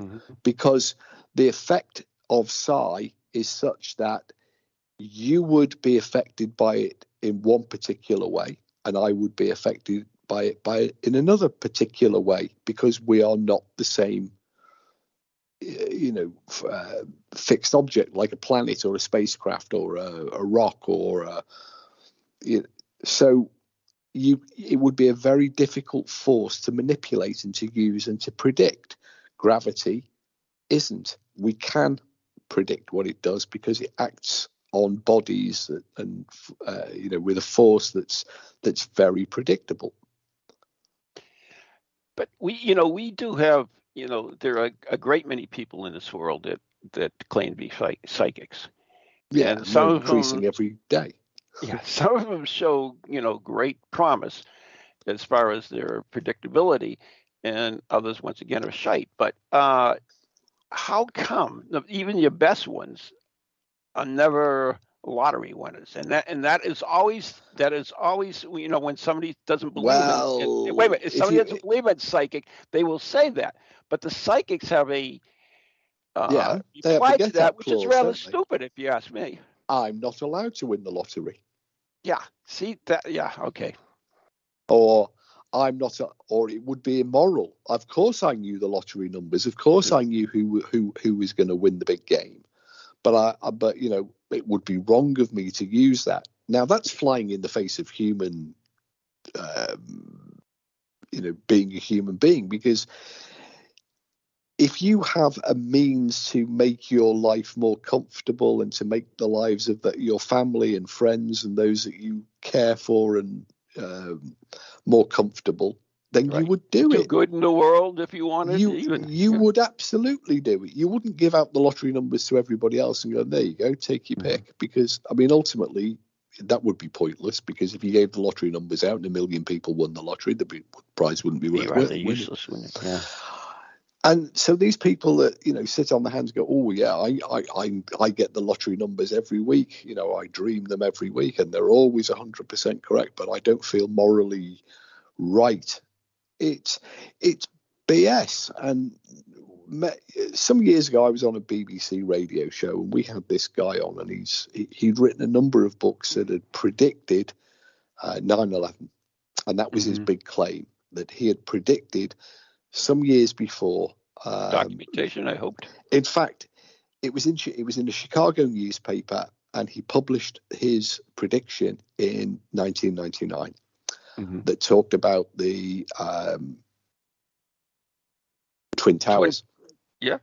mm-hmm. because the effect of psi is such that you would be affected by it in one particular way, and I would be affected by it by in another particular way because we are not the same you know uh, fixed object like a planet or a spacecraft or a, a rock or a, so you it would be a very difficult force to manipulate and to use and to predict gravity isn't we can predict what it does because it acts on bodies and uh, you know with a force that's that's very predictable but we you know we do have you know, there are a great many people in this world that that claim to be psychics. Yeah, and some increasing them, every day. Yeah, some of them show you know great promise as far as their predictability, and others once again are shite. But uh, how come even your best ones are never lottery winners, and that and that is always that is always you know when somebody doesn't believe well, in, in, wait a minute if somebody you, doesn't believe in psychic, they will say that, but the psychics have a uh, yeah they have to that, which clause, is rather stupid if you ask me. I'm not allowed to win the lottery. Yeah, see that? Yeah, okay. Or I'm not, a, or it would be immoral. Of course, I knew the lottery numbers. Of course, I knew who who who was going to win the big game. But I, I, but you know, it would be wrong of me to use that. Now that's flying in the face of human, um, you know, being a human being because if you have a means to make your life more comfortable and to make the lives of the, your family and friends and those that you care for and um, more comfortable, then right. you would do, it. good in the world if you wanted. You even, you yeah. would absolutely do it. You wouldn't give out the lottery numbers to everybody else and go, "There you go, take your mm-hmm. pick," because I mean, ultimately, that would be pointless. Because if you gave the lottery numbers out and a million people won the lottery, the prize wouldn't be worth it. Useless, wouldn't it? Yeah. And so these people that you know sit on the hands go, oh yeah, I, I I I get the lottery numbers every week. You know, I dream them every week, and they're always hundred percent correct. But I don't feel morally right. It's it's BS. And some years ago, I was on a BBC radio show, and we had this guy on, and he's he, would written a number of books that had predicted uh, 9/11, and that was mm-hmm. his big claim that he had predicted some years before. Um, Documentation, I hoped. In fact, it was in it was in a Chicago newspaper, and he published his prediction in 1999 mm-hmm. that talked about the um, Twin Towers. Twin. Yeah.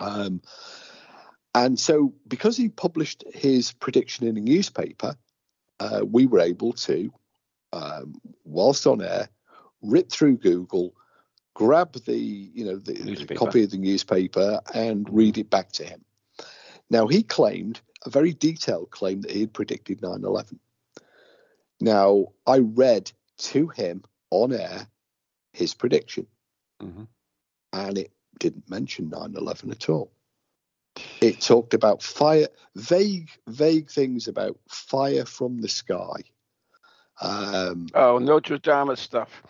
Um, and so, because he published his prediction in a newspaper, uh, we were able to, um, whilst on air, rip through Google, grab the you know the, the copy of the newspaper and read it back to him. Now he claimed a very detailed claim that he had predicted 9/11. Now I read to him on air his prediction, mm-hmm. and it didn't mention 9/11 at all. It talked about fire, vague, vague things about fire from the sky. Um, oh, Notre Dame stuff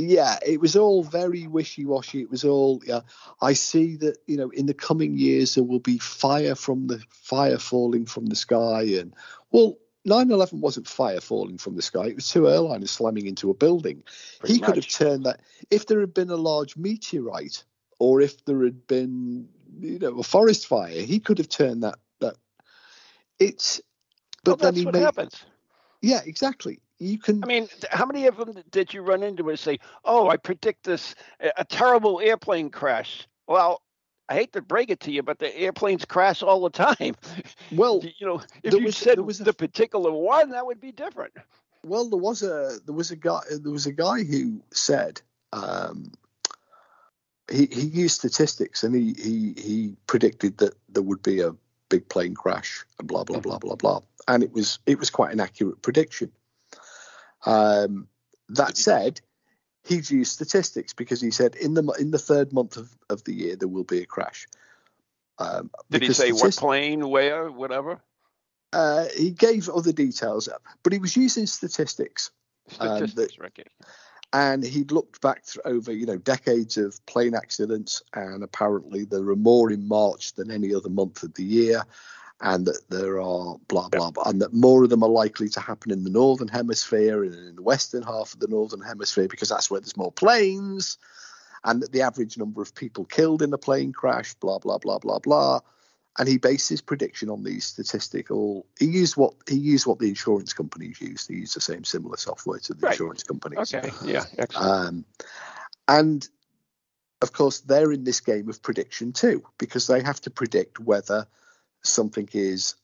yeah, it was all very wishy washy. It was all, yeah. I see that you know in the coming years there will be fire from the fire falling from the sky, and well, 9/11 wasn't fire falling from the sky. It was two airliners slamming into a building. Pretty he much. could have turned that if there had been a large meteorite, or if there had been you know a forest fire, he could have turned that that. It's but well, then he made, happens. Yeah, exactly you can. I mean, how many of them did you run into and say, "Oh, I predict this a terrible airplane crash"? Well, I hate to break it to you, but the airplanes crash all the time. Well, you know, if you was, said there was the a, particular one, that would be different. Well, there was a there was a guy there was a guy who said um, he he used statistics and he he he predicted that there would be a big plane crash and blah blah blah blah blah, and it was it was quite an accurate prediction. Um, that said, he's used statistics because he said in the in the third month of, of the year there will be a crash. Um, Did he say what plane, where, whatever? Uh, he gave other details, but he was using statistics. Um, statistics, um, that, And he'd looked back over, you know, decades of plane accidents, and apparently there are more in March than any other month of the year and that there are blah blah blah, and that more of them are likely to happen in the northern hemisphere and in the western half of the northern hemisphere because that's where there's more planes, and that the average number of people killed in a plane crash, blah blah blah blah blah. And he based his prediction on these statistical. He used what he used what the insurance companies used. He used the same similar software to the right. insurance companies. Okay, yeah. Um, and of course, they're in this game of prediction too because they have to predict whether something is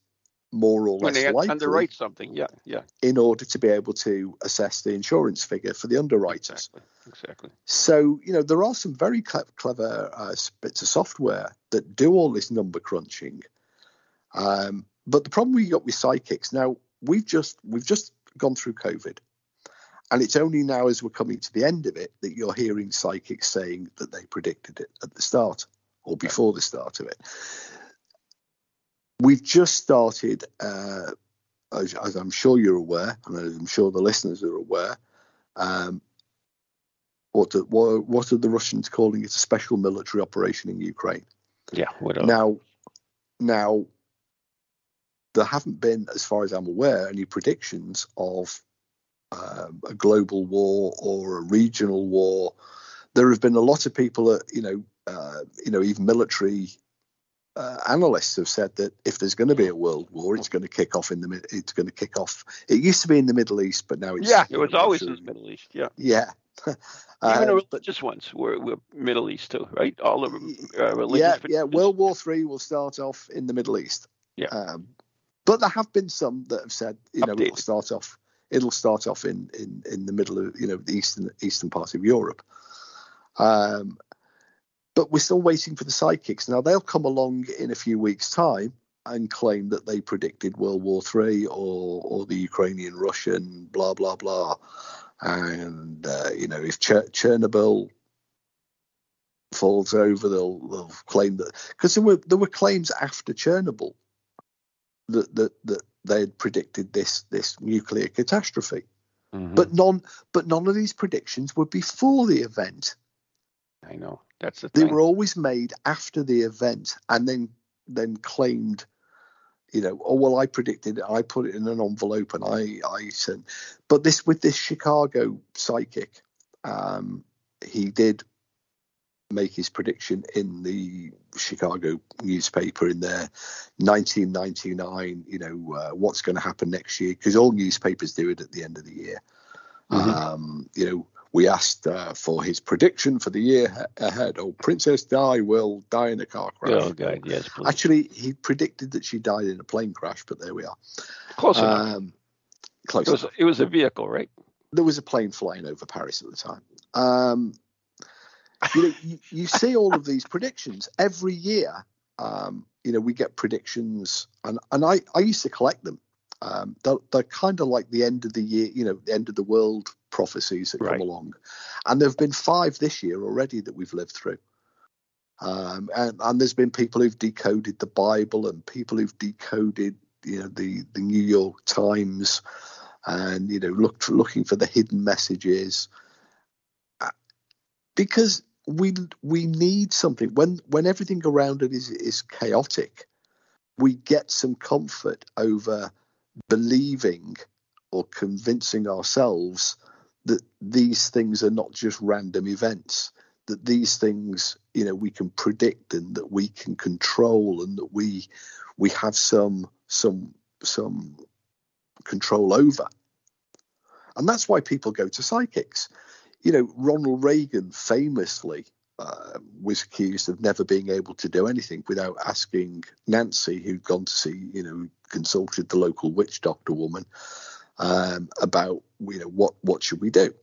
more or less likely underwrite something. Yeah, yeah. In order to be able to assess the insurance figure for the underwriters. Exactly. Exactly. So you know there are some very clever uh, bits of software that do all this number crunching. Um, but the problem we got with psychics now we've just we've just gone through COVID. And it's only now, as we're coming to the end of it, that you're hearing psychics saying that they predicted it at the start or before the start of it. We've just started, uh, as, as, I'm sure you're aware, and I'm sure the listeners are aware, um, what, what are the Russians calling it? A special military operation in Ukraine. Yeah. Now, now, there haven't been, as far as I'm aware, any predictions of um, a global war or a regional war. There have been a lot of people, that, you know, uh, you know, even military uh, analysts have said that if there's going to be a world war, it's going to kick off in the. It's going to kick off. It used to be in the Middle East, but now it's yeah, it was always in the Middle East. Yeah, yeah. Even the religious ones were, were Middle East too, right? All of them. Uh, religious. Yeah, yeah. World War Three will start off in the Middle East. Yeah. Um, but there have been some that have said, you know, Updated. it'll start off. It'll start off in, in, in the middle of you know the eastern eastern part of Europe. Um, but we're still waiting for the psychics. Now they'll come along in a few weeks' time and claim that they predicted World War Three or or the Ukrainian Russian blah blah blah. And uh, you know if Ch- Chernobyl falls over, they'll they'll claim that because there were there were claims after Chernobyl that that that they had predicted this this nuclear catastrophe. Mm-hmm. But none but none of these predictions were before the event. I know. That's the they thing. were always made after the event and then then claimed, you know, oh well, I predicted it. I put it in an envelope and I I sent. but this with this Chicago psychic, um, he did make his prediction in the Chicago newspaper in their 1999. You know uh, what's going to happen next year because all newspapers do it at the end of the year. Mm-hmm. Um, you know we asked uh, for his prediction for the year ahead. Oh, Princess Di will die in a car crash. Oh, God, yes. Please. Actually, he predicted that she died in a plane crash, but there we are. Close enough. Um, close. It was, it was, a vehicle, right? There was a plane flying over Paris at the time. Um, you know, you, you, see all of these predictions every year. Um, you know, we get predictions, and and I I used to collect them. Um, they're, they're kind of like the end of the year, you know, the end of the world prophecies that right. come along. And there have been five this year already that we've lived through. Um, and, and there's been people who've decoded the Bible and people who've decoded, you know, the, the New York Times and, you know, looked looking for the hidden messages. Uh, because we we need something when when everything around it is is chaotic we get some comfort over believing or convincing ourselves that these things are not just random events that these things you know we can predict and that we can control and that we we have some some some control over. And that's why people go to psychics. You know ronald reagan famously uh, was accused of never being able to do anything without asking Nancy, who'd gone to see, you know, consulted the local witch doctor woman um, about, you know, what what should we do?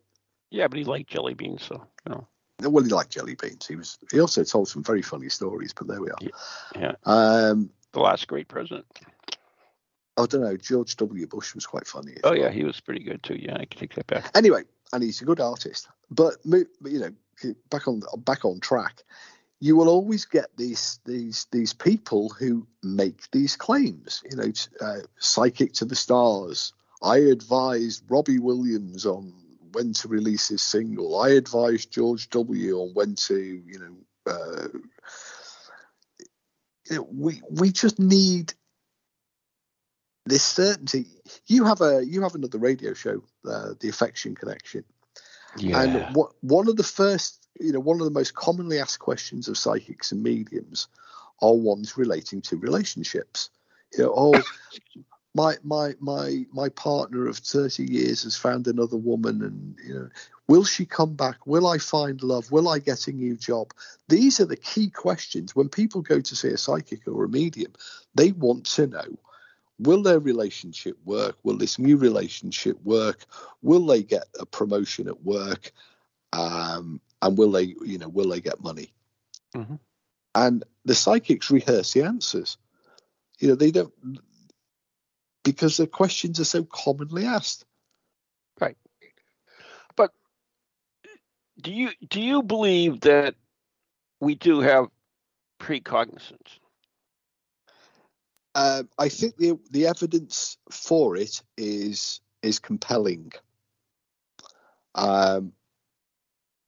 Yeah, but he liked jelly beans, so know. Well, he liked jelly beans. He was. He also told some very funny stories, but there we are. Yeah. Um, the last great president. I don't know. George W. Bush was quite funny. Oh well. yeah, he was pretty good too. Yeah, I can take that back. Anyway, and he's a good artist. But you know, back on back on track, you will always get these these these people who make these claims. You know, uh, psychic to the stars. I advised Robbie Williams on when to release his single. I advised George W. on when to, you know, uh, you know, we we just need this certainty. You have a you have another radio show, uh, the Affection Connection, yeah. And what one of the first, you know, one of the most commonly asked questions of psychics and mediums are ones relating to relationships. You know, oh, my my my my partner of 30 years has found another woman and you know will she come back will i find love will i get a new job these are the key questions when people go to see a psychic or a medium they want to know will their relationship work? Will this new relationship work? Will they get a promotion at work? Um, and will they, you know, will they get money? Mm-hmm. And the psychics rehearse the answers. You know, they don't because the questions are so commonly asked. Right. But do you do you believe that we do have precognizance? Uh, I think the the evidence for it is is compelling. Um,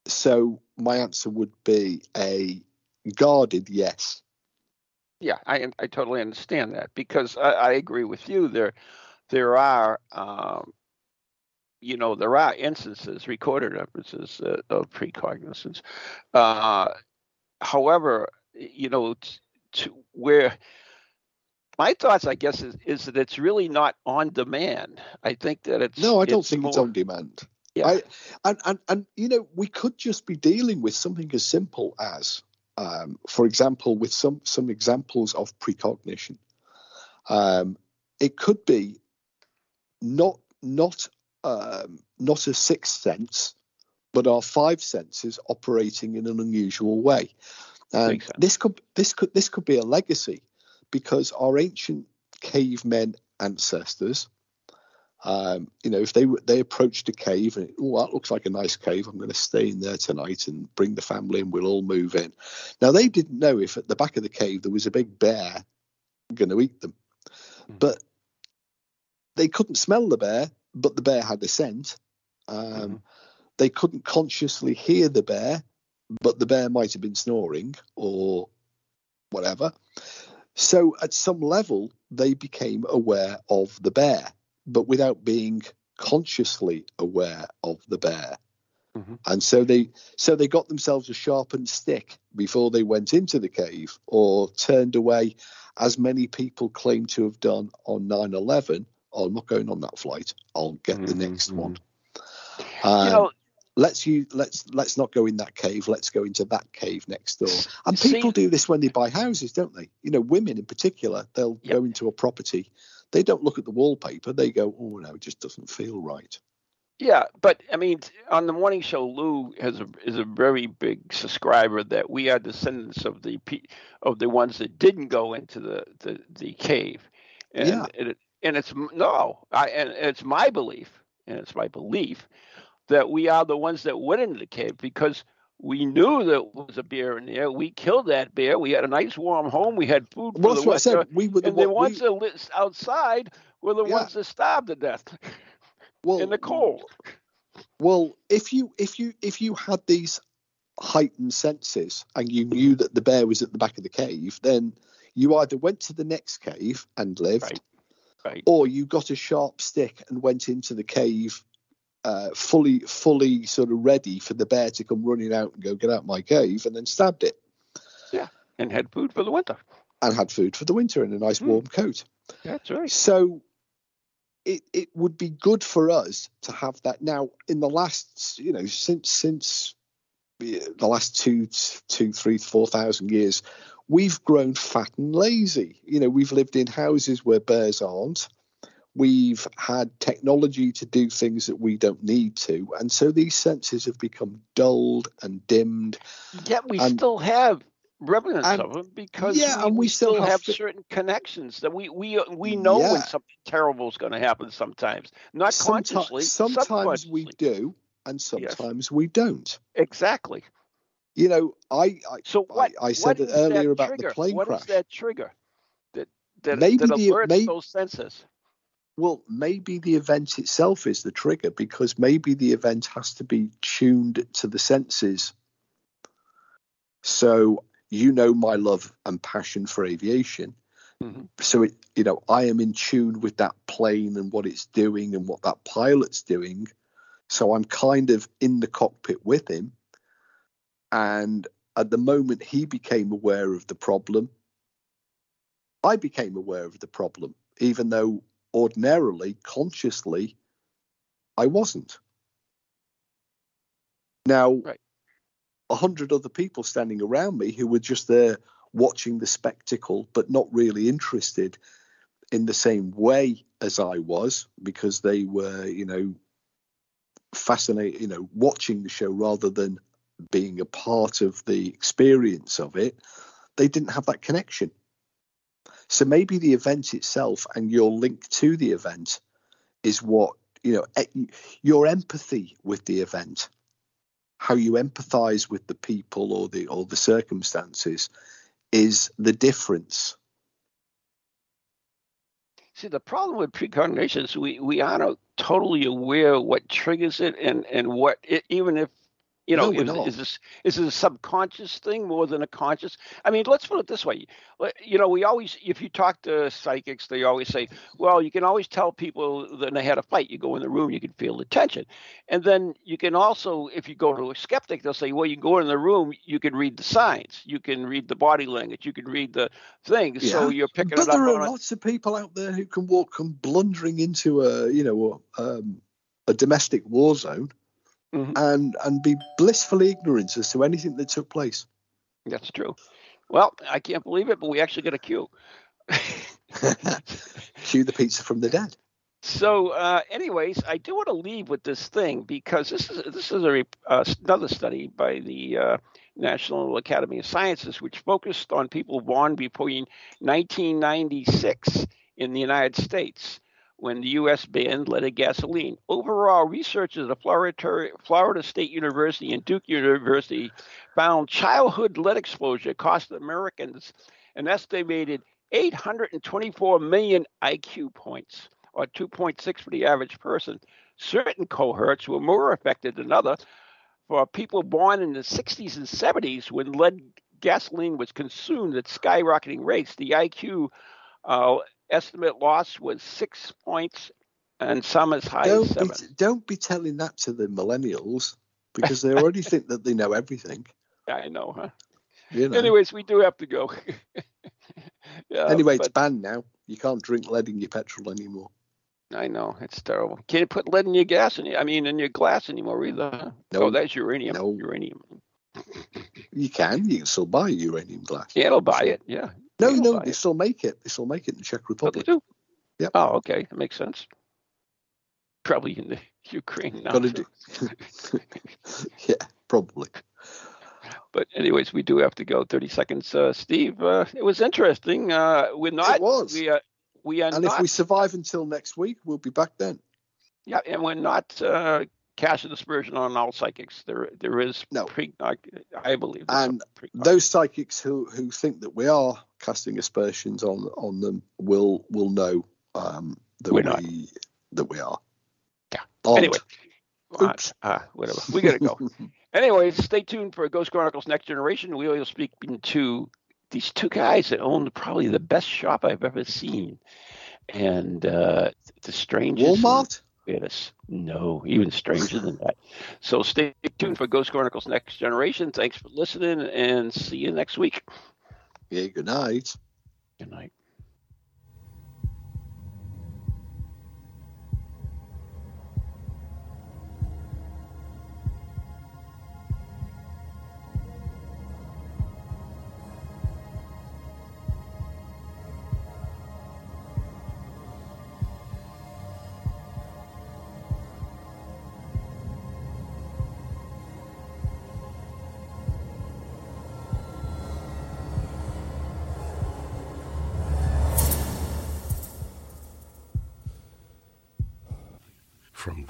so my answer would be a guarded yes. Yeah, I I totally understand that because I, I agree with you. There there are um, you know there are instances, recorded instances uh, of precognizance. Uh, however, you know to where my thoughts, I guess, is, is that it's really not on demand. I think that it's no, I don't it's think more, it's on demand. Yeah. I, and, and and you know, we could just be dealing with something as simple as, um, for example, with some some examples of precognition. Um, it could be not not um, not a sixth sense, but our five senses operating in an unusual way. And sense. this could this could this could be a legacy because our ancient cavemen ancestors, um, you know, if they they approached a cave and oh that looks like a nice cave, I'm going to stay in there tonight and bring the family and we'll all move in. Now they didn't know if at the back of the cave there was a big bear going to eat them, Hmm. but they couldn't smell the bear, but the bear had a scent. Um, Mhm. They couldn't consciously hear the bear, but the bear might have been snoring or whatever. So at some level, they became aware of the bear, but without being consciously aware of the bear. Mhm. And so they so they got themselves a sharpened stick before they went into the cave or turned away, as many people claim to have done on 9/11. Oh, I'm not going on that flight. I'll get the Mhm, next mhm. one. you Um, know, let's you let's let's not go in that cave. Let's go into that cave next door. And See- people do this when they buy houses, don't they? You know, women in particular, they'll Yep. go into a property. They don't look at the wallpaper. They go, "Oh no, it just doesn't feel right." Yeah, but I mean, on the morning show, Lou has a, is a very big subscriber that we are descendants of the pe- of the ones that didn't go into the the, the cave, and Yeah. it, and it's no, I and it's my belief, and it's my belief that we are the ones that went into the cave because we knew there was a bear in there. We killed that bear. We had a nice warm home. We had food for Well, the winter. said. We were the and the one- ones we- that lived outside were the Yeah. ones that starved to death well, in the cold. Well, if you if you if you had these heightened senses and you knew that the bear was at the back of the cave, then you either went to the next cave and lived, Right. Right. or you got a sharp stick and went into the cave uh, fully fully sort of ready for the bear to come running out and go get out my cave and then stabbed it Yeah, and had food for the winter. and had food for the winter in a nice Hmm. warm coat. That's right. So it it would be good for us to have that now in the last you know since since the the last two two three four thousand years we've grown fat and lazy you know we've lived in houses where bears aren't we've had technology to do things that we don't need to and so these senses have become dulled and dimmed Yet we And- still have remnants and- of them because yeah, we, and we still have have to- certain connections that we we uh, we know when something terrible is going to happen. Sometimes, not Someti- consciously. sometimes we do and sometimes we don't exactly. you know i, I So what? I said what it is earlier about the trigger? plane What is crash. that trigger that that, Maybe that the- alerts may- those senses? Well, maybe the event itself is the trigger because maybe the event has to be tuned to the senses. So, you know, my love and passion for aviation. Mhm. So, it, you know, I am in tune with that plane and what it's doing and what that pilot's doing. So, I'm kind of in the cockpit with him. And at the moment he became aware of the problem, I became aware of the problem, even though ordinarily, consciously, I wasn't. Now, Right. a hundred other people standing around me who were just there watching the spectacle, but not really interested in the same way as I was, because they were, you know, fascinated, you know, watching the show rather than being a part of the experience of it. They didn't have that connection. So maybe the event itself and your link to the event is what, you know, eh, e- your empathy with the event, how you empathize with the people or the or the circumstances is the difference. See, the problem with precognition is we, we aren't totally aware what triggers it and, and what it, even if You know, no, is, is, this is this a subconscious thing more than a conscious? I mean, let's put it this way. You know, we always, if you talk to psychics, they always say, well, you can always tell people that they had a fight. You go in the room, you can feel the tension, and then you can also, if you go to a skeptic, they'll say, well, you go in the room, you can read the signs, you can read the body language, you can read the things, yeah. so you're picking but it up. But there are lots of people out there who can walk come blundering into a, you know, um, a domestic war zone mm-hmm. and and be blissfully ignorant as to anything that took place. That's true. Well, I can't believe it, but we actually got a cue. cue the pizza from the dead. So, uh, anyways, I do want to leave with this thing because this is this is a uh, another study by the uh, National Academy of Sciences, which focused on people born between 1996 in the United States when the U.S. banned leaded gasoline. Overall, researchers at Florida, Florida State University and Duke University found childhood lead exposure cost Americans an estimated 824 million IQ points, or 2.6 for the average person. Certain cohorts were more affected than others. For people born in the 60s and 70s, when lead gasoline was consumed at skyrocketing rates, the IQ uh, estimate loss was six points and some as high don't as seven. Be, don't be telling that to the millennials because they already think that they know everything. I know, huh? You know. Anyways, we do have to go. yeah, anyway, but, it's banned now. You can't drink lead in your petrol anymore. I know it's terrible. Can't put lead in your gas, and I mean in your glass anymore either. No, oh, that's uranium. No. Uranium. You can. You can still buy uranium glass. Yeah, it'll buy it. Yeah. No, no, they it. still make it. They still make it in the Czech Republic. Oh, they do. Yep. Oh, okay, that makes sense. Probably in the Ukraine now. Do... yeah, probably. But anyways, we do have to go. Thirty seconds, uh, Steve. Uh, it was interesting. Uh, we're not. It was. We are. We are. And not, if we survive until next week, we'll be back then. Yeah, and we're not uh, casting dispersion on all psychics. There, there is no. Pre, I believe. And those psychics who who think that we are casting aspersions on on them will will know um, that We're we not. that we are. Yeah. Anyway. Oops. Uh, uh, whatever. We gotta go. anyway, stay tuned for Ghost Chronicles Next Generation. We will speak to these two guys that own probably the best shop I've ever seen, and uh, the strangest. Walmart. Yes. No, even stranger than that. So stay tuned for Ghost Chronicles Next Generation. Thanks for listening and see you next week. Yeah, good night. Good night.